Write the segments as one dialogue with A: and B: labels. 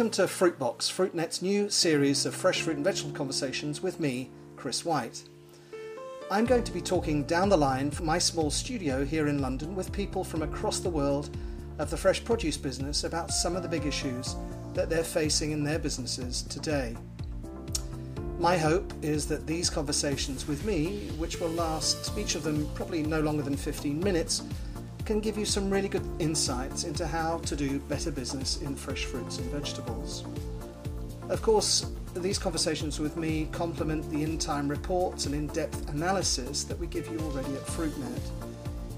A: Welcome to Fruitbox, Fruitnet's new series of fresh fruit and vegetable conversations with me, Chris White. I'm going to be talking down the line from my small studio here in London with people from across the world of the fresh produce business about some of the big issues that they're facing in their businesses today. My hope is that these conversations with me, which will last each of them probably no longer than 15 minutes, can give you some really good insights into how to do better business in fresh fruits and vegetables. Of course, these conversations with me complement the in time reports and in depth analysis that we give you already at FruitNet.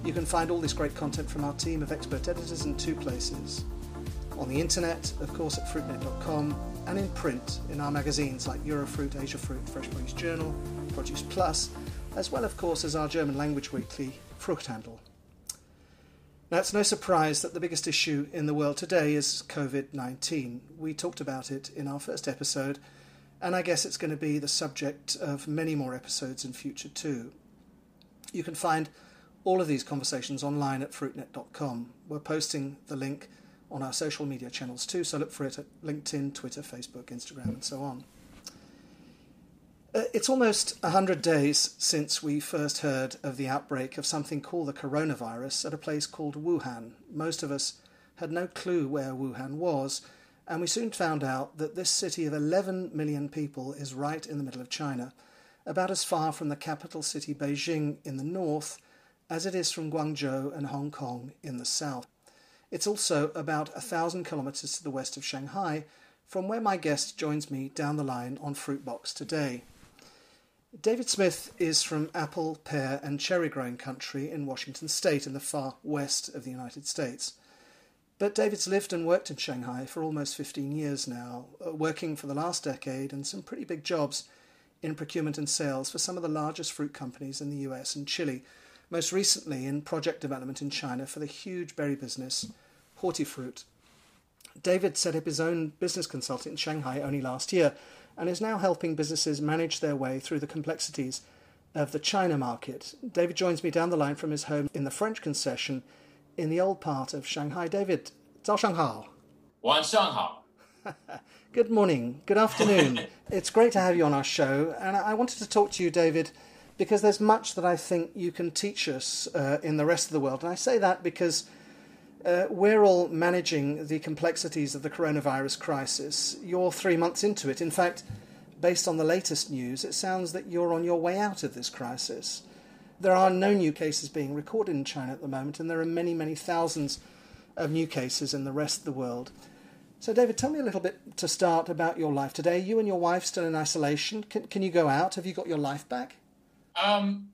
A: You can find all this great content from our team of expert editors in two places on the internet, of course, at fruitnet.com, and in print in our magazines like Eurofruit, Asia Fruit, Fresh Produce Journal, Produce Plus, as well, of course, as our German language weekly, Fruchthandel. Now, it's no surprise that the biggest issue in the world today is COVID 19. We talked about it in our first episode, and I guess it's going to be the subject of many more episodes in future too. You can find all of these conversations online at fruitnet.com. We're posting the link on our social media channels too, so look for it at LinkedIn, Twitter, Facebook, Instagram, and so on. Uh, it's almost 100 days since we first heard of the outbreak of something called the coronavirus at a place called Wuhan. Most of us had no clue where Wuhan was, and we soon found out that this city of 11 million people is right in the middle of China, about as far from the capital city Beijing in the north as it is from Guangzhou and Hong Kong in the south. It's also about a thousand kilometres to the west of Shanghai, from where my guest joins me down the line on Fruitbox today. David Smith is from apple, pear, and cherry growing country in Washington state in the far west of the United States. But David's lived and worked in Shanghai for almost 15 years now, uh, working for the last decade in some pretty big jobs in procurement and sales for some of the largest fruit companies in the US and Chile, most recently in project development in China for the huge berry business Hortifruit. David set up his own business consulting in Shanghai only last year and is now helping businesses manage their way through the complexities of the China market. David joins me down the line from his home in the French concession in the old part of Shanghai. David, 早上好.
B: 晚上好.
A: Good morning, good afternoon. it's great to have you on our show, and I wanted to talk to you, David, because there's much that I think you can teach us uh, in the rest of the world. And I say that because uh, we're all managing the complexities of the coronavirus crisis. You're three months into it. In fact, based on the latest news, it sounds that you're on your way out of this crisis. There are no new cases being recorded in China at the moment, and there are many, many thousands of new cases in the rest of the world. So, David, tell me a little bit to start about your life today. You and your wife still in isolation. Can, can you go out? Have you got your life back?
B: Um,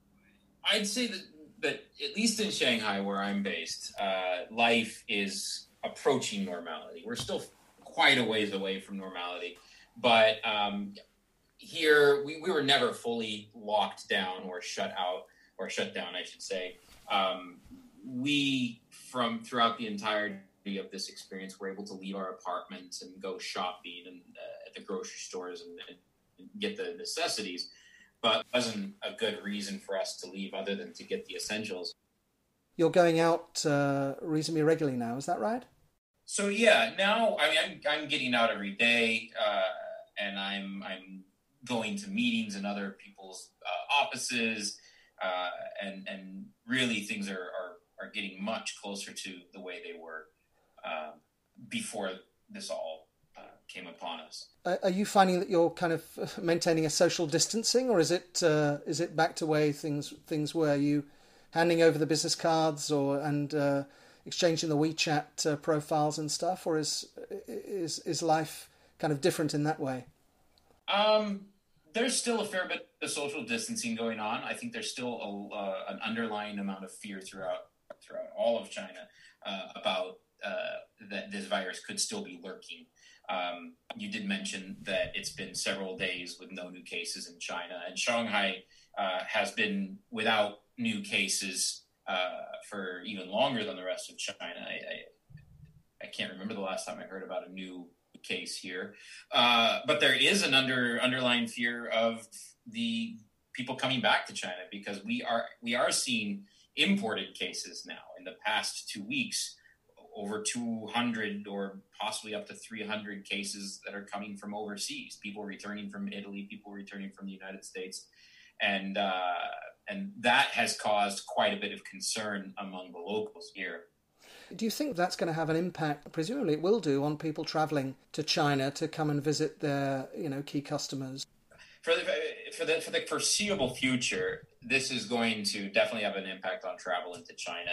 B: I'd say that but at least in Shanghai, where I'm based, uh, life is approaching normality. We're still quite a ways away from normality, but um, here we, we were never fully locked down or shut out or shut down, I should say. Um, we, from throughout the entirety of this experience, were able to leave our apartments and go shopping and uh, at the grocery stores and, and get the necessities but wasn't a good reason for us to leave other than to get the essentials.
A: You're going out uh, reasonably regularly now, is that right?
B: So yeah, now I mean I'm, I'm getting out every day, uh, and I'm I'm going to meetings in other people's uh, offices, uh, and and really things are, are are getting much closer to the way they were uh, before this all came upon us.
A: Are you finding that you're kind of maintaining a social distancing, or is it uh, is it back to way things things were? Are you handing over the business cards or and uh, exchanging the WeChat uh, profiles and stuff, or is is is life kind of different in that way?
B: Um, there's still a fair bit of social distancing going on. I think there's still a, uh, an underlying amount of fear throughout throughout all of China uh, about uh, that this virus could still be lurking. Um, you did mention that it's been several days with no new cases in China, and Shanghai uh, has been without new cases uh, for even longer than the rest of China. I, I, I, can't remember the last time I heard about a new case here, uh, but there is an under underlying fear of the people coming back to China because we are we are seeing imported cases now in the past two weeks over 200 or possibly up to 300 cases that are coming from overseas. People returning from Italy, people returning from the United States, and uh, and that has caused quite a bit of concern among the locals here.
A: Do you think that's going to have an impact? Presumably, it will do on people traveling to China to come and visit their, you know, key customers.
B: For the, for the for the foreseeable future, this is going to definitely have an impact on travel into China.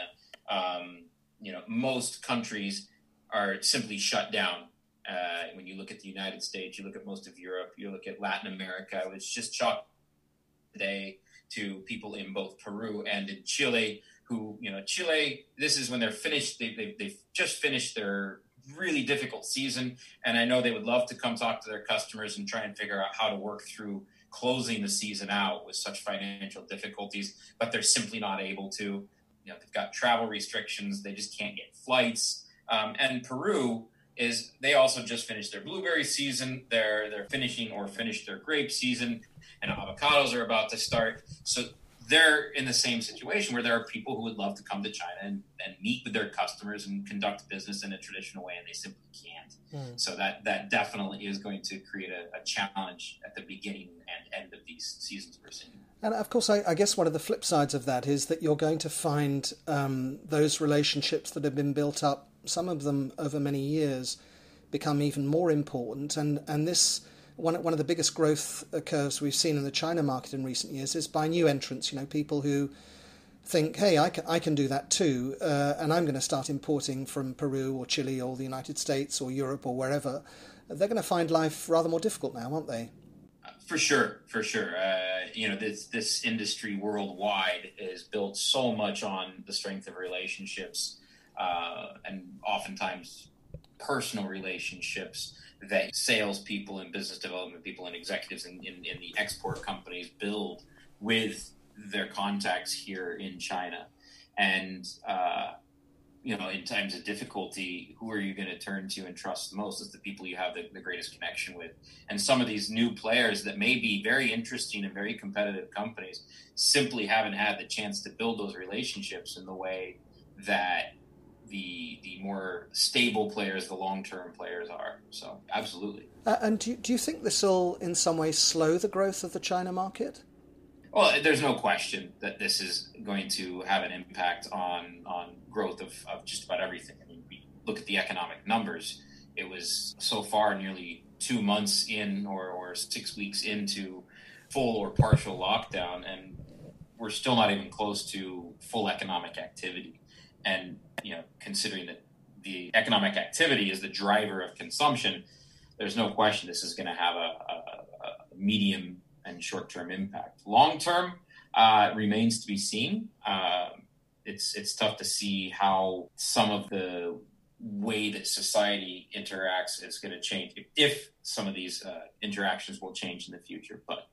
B: Um, you know, most countries are simply shut down. Uh, when you look at the United States, you look at most of Europe, you look at Latin America. I was just shocked today to people in both Peru and in Chile who, you know, Chile, this is when they're finished, they, they, they've just finished their really difficult season. And I know they would love to come talk to their customers and try and figure out how to work through closing the season out with such financial difficulties, but they're simply not able to. You know, they've got travel restrictions, they just can't get flights. Um, and Peru is they also just finished their blueberry season. They're they're finishing or finished their grape season, and avocados are about to start. So they're in the same situation where there are people who would love to come to China and, and meet with their customers and conduct business in a traditional way, and they simply can't. Mm. So that that definitely is going to create a, a, challenge at the beginning and end of these seasons we're seeing.
A: And of course, I, I, guess one of the flip sides of that is that you're going to find um, those relationships that have been built up, some of them over many years, become even more important, and and this one one of the biggest growth curves we've seen in the China market in recent years is by new entrants. You know, people who think, hey, I can, I can do that too, uh, and I'm going to start importing from Peru or Chile or the United States or Europe or wherever. They're going to find life rather more difficult now, aren't they?
B: For sure, for sure. Uh, you know, this this industry worldwide is built so much on the strength of relationships, uh, and oftentimes personal relationships that salespeople and business development people and executives in, in, in, the export companies build with their contacts here in China. And, uh, you know, in times of difficulty, who are you going to turn to and trust the most? Is the people you have the, the greatest connection with. And some of these new players that may be very interesting and very competitive companies simply haven't had the chance to build those relationships in the way that the the more stable players, the long term players are. So absolutely.
A: Uh, and do you, do you think this will in some way slow the growth of the China market?
B: Well, there's no question that this is going to have an impact on on growth of, of just about everything. I mean, we look at the economic numbers. It was so far nearly two months in or, or six weeks into full or partial lockdown, and we're still not even close to full economic activity. And you know, considering that the economic activity is the driver of consumption, there's no question this is going to have a, a, a medium and short term impact. Long term uh, remains to be seen. Uh, it's it's tough to see how some of the way that society interacts is going to change if some of these uh, interactions will change in the future. But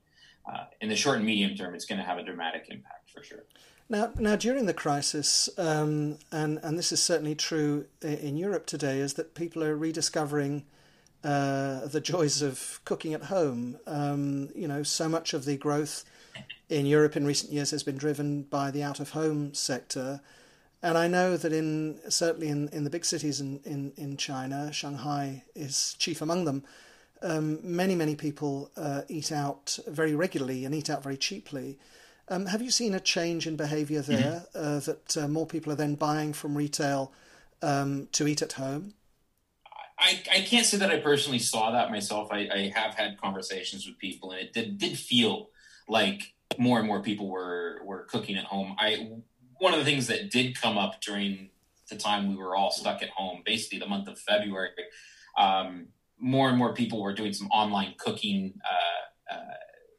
B: uh, in the short and medium term, it's going to have a dramatic impact for sure.
A: Now, now during the crisis, um, and and this is certainly true in Europe today, is that people are rediscovering uh, the joys of cooking at home. Um, you know, so much of the growth in Europe in recent years has been driven by the out of home sector. And I know that in certainly in, in the big cities in, in, in China, Shanghai is chief among them. Um, many many people uh, eat out very regularly and eat out very cheaply. Um, have you seen a change in behaviour mm-hmm. there mm-hmm. uh, that uh, more people are then buying from retail um, to eat at home?
B: I, I can't say that I personally saw that myself. I, I have had conversations with people, and it did, did feel like more and more people were were cooking at home. I one of the things that did come up during the time we were all stuck at home, basically the month of February, um, more and more people were doing some online cooking. Uh, uh,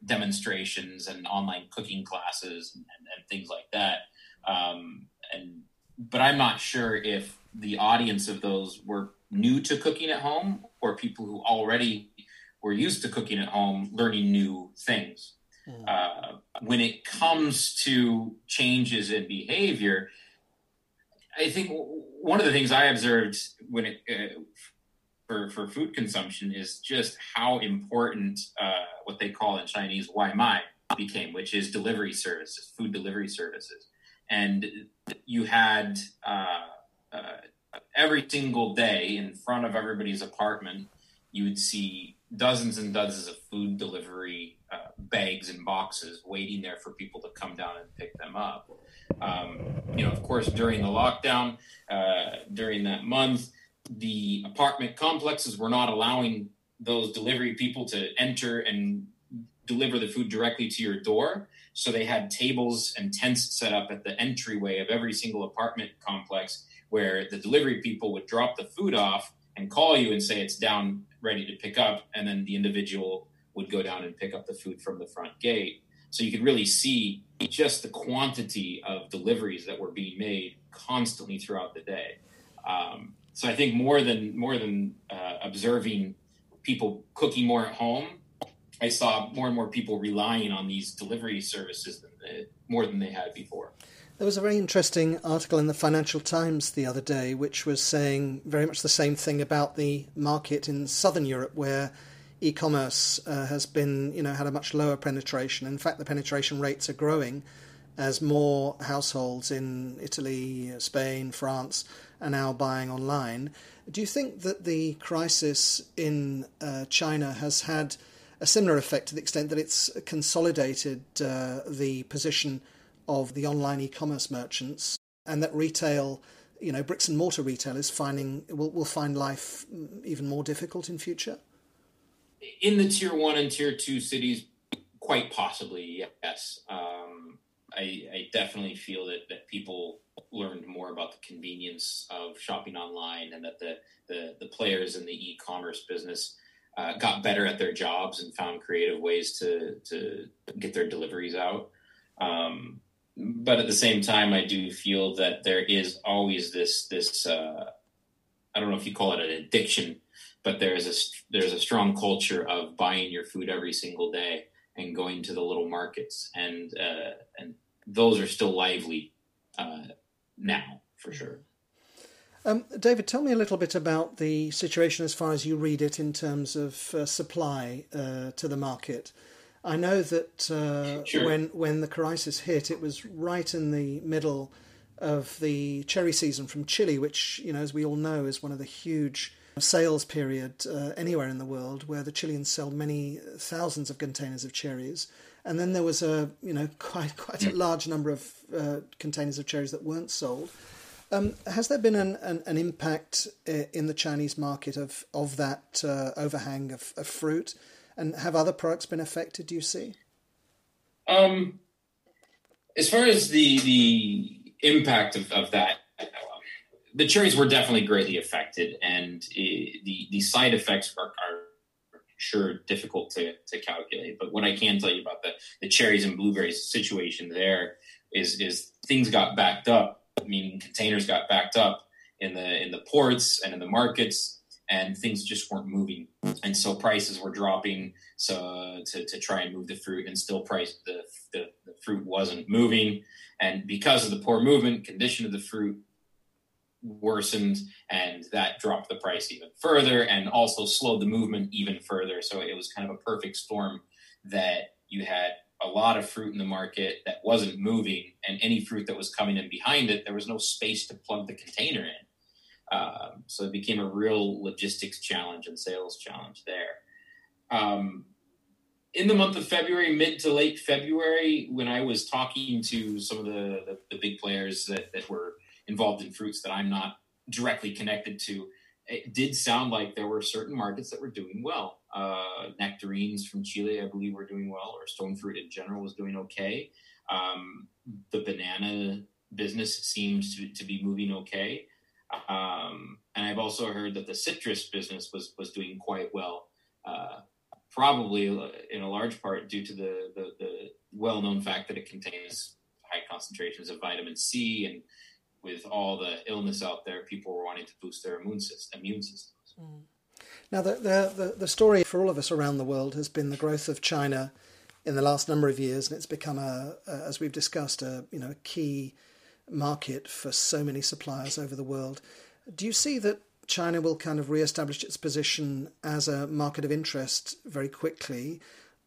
B: demonstrations and online cooking classes and, and, and things like that. Um, and but I'm not sure if the audience of those were new to cooking at home or people who already were used to cooking at home, learning new things. Mm. Uh, when it comes to changes in behavior, I think one of the things I observed when it uh, for, for food consumption is just how important uh, what they call in Chinese Waimai became, which is delivery services, food delivery services. And you had uh, uh, every single day in front of everybody's apartment, you would see dozens and dozens of food delivery uh, bags and boxes waiting there for people to come down and pick them up. Um, you know, of course, during the lockdown, uh, during that month, the apartment complexes were not allowing those delivery people to enter and deliver the food directly to your door. So they had tables and tents set up at the entryway of every single apartment complex where the delivery people would drop the food off and call you and say it's down ready to pick up. And then the individual would go down and pick up the food from the front gate. So you could really see just the quantity of deliveries that were being made constantly throughout the day. Um, so I think more than more than uh, observing people cooking more at home, I saw more and more people relying on these delivery services than more than they had before.
A: There was a very interesting article in the Financial Times the other day, which was saying very much the same thing about the market in southern Europe, where e-commerce uh, has been, you know, had a much lower penetration. In fact, the penetration rates are growing as more households in Italy, Spain, France are now buying online. Do you think that the crisis in uh, China has had a similar effect to the extent that it's consolidated uh, the position of the online e-commerce merchants, and that retail, you know, bricks and mortar retail is finding will will find life even more difficult in future?
B: In the tier one and tier two cities, quite possibly, yes. Um, I, I definitely feel that, that people learned more about the convenience of shopping online and that the, the, the players in the e-commerce business uh, got better at their jobs and found creative ways to, to get their deliveries out. Um, but at the same time, I do feel that there is always this, this, uh, I don't know if you call it an addiction, but there's a, there's a strong culture of buying your food every single day and going to the little markets and, uh, and those are still lively uh, now for sure.
A: Um, David, tell me a little bit about the situation as far as you read it in terms of uh, supply uh, to the market. I know that uh, sure. when when the crisis hit, it was right in the middle of the cherry season from Chile, which you know, as we all know, is one of the huge sales period uh, anywhere in the world, where the Chileans sell many thousands of containers of cherries and then there was a you know quite quite a large number of uh, containers of cherries that weren't sold. Um, has there been an, an, an, impact uh, in the Chinese market of of that uh, overhang of, of, fruit, and have other products been affected? Do you see?
B: Um, as far as the the impact of, of that, the cherries were definitely greatly affected, and the the side effects are, are sure difficult to, to calculate. But what I can tell you about the, the cherries and blueberries situation there is is things got backed up, I mean, containers got backed up in the in the ports and in the markets and things just weren't moving. And so prices were dropping so to, to try and move the fruit and still price the, the, the fruit wasn't moving. And because of the poor movement condition of the fruit, worsened and that dropped the price even further and also slowed the movement even further. So it was kind of a perfect storm that you had a lot of fruit in the market that wasn't moving, and any fruit that was coming in behind it, there was no space to plug the container in. Um, so it became a real logistics challenge and sales challenge there. Um, in the month of February, mid to late February, when I was talking to some of the, the, the big players that, that were involved in fruits that I'm not directly connected to, it did sound like there were certain markets that were doing well. Uh, nectarines from Chile, I believe, were doing well, or stone fruit in general was doing okay. Um, the banana business seems to, to be moving okay. Um, and I've also heard that the citrus business was, was doing quite well, uh, probably in a large part due to the, the, the well known fact that it contains high concentrations of vitamin C and with all the illness out there, people were wanting to boost their immune system, immune systems. Mm.
A: Now, the, the, the story for all of us around the world has been the growth of China in the last number of years, and it's become a, a as we've discussed, a you know a key market for so many suppliers over the world. Do you see that China will kind of re-establish its position as a market of interest very quickly,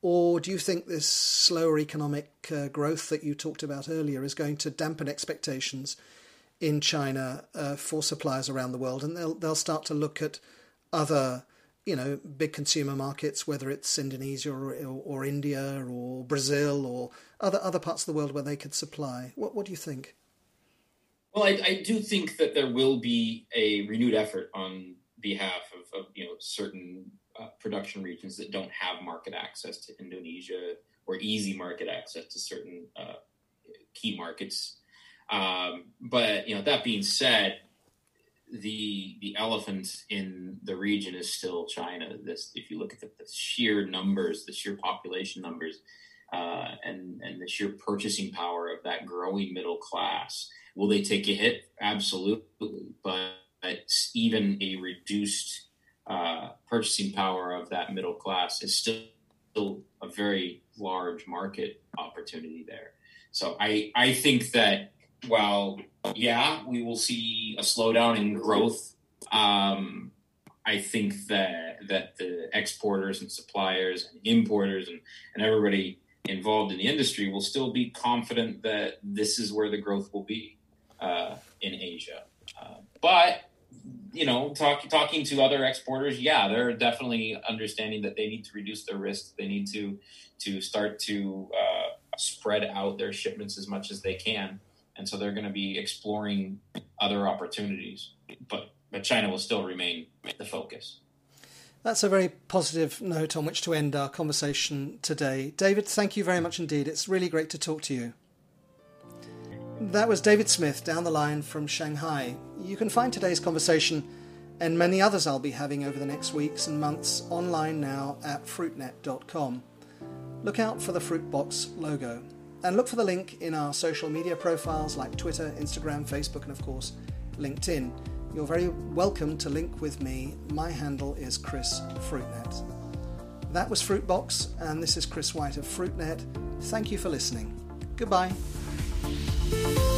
A: or do you think this slower economic uh, growth that you talked about earlier is going to dampen expectations in China uh, for suppliers around the world, and they'll they'll start to look at other you know big consumer markets, whether it's Indonesia or, or, or India or Brazil or other other parts of the world where they could supply. What what do you think?
B: Well, I, I do think that there will be a renewed effort on behalf of, of you know certain uh, production regions that don't have market access to Indonesia or easy market access to certain uh, key markets. Um, but you know, that being said, the the elephant in the region is still China. This, if you look at the, the sheer numbers, the sheer population numbers, uh, and and the sheer purchasing power of that growing middle class, will they take a hit? Absolutely, but even a reduced uh, purchasing power of that middle class is still, a very large market opportunity there. So I I think that while yeah we will see a slowdown in growth, um, I think that that the exporters and suppliers and importers and, and everybody involved in the industry will still be confident that this is where the growth will be uh, in Asia. Uh, but you know, talking talking to other exporters, yeah, they're definitely understanding that they need to reduce their risk. They need to to start to uh, spread out their shipments as much as they can, and so they're going to be exploring other opportunities. But but China will still remain the focus.
A: That's a very positive note on which to end our conversation today. David, thank you very much indeed. It's really great to talk to you. That was David Smith down the line from Shanghai. You can find today's conversation and many others I'll be having over the next weeks and months online now at fruitnet.com. Look out for the Fruitbox logo and look for the link in our social media profiles like Twitter, Instagram, Facebook, and of course LinkedIn. You're very welcome to link with me. My handle is Chris Fruitnet. That was Fruitbox, and this is Chris White of Fruitnet. Thank you for listening. Goodbye. Música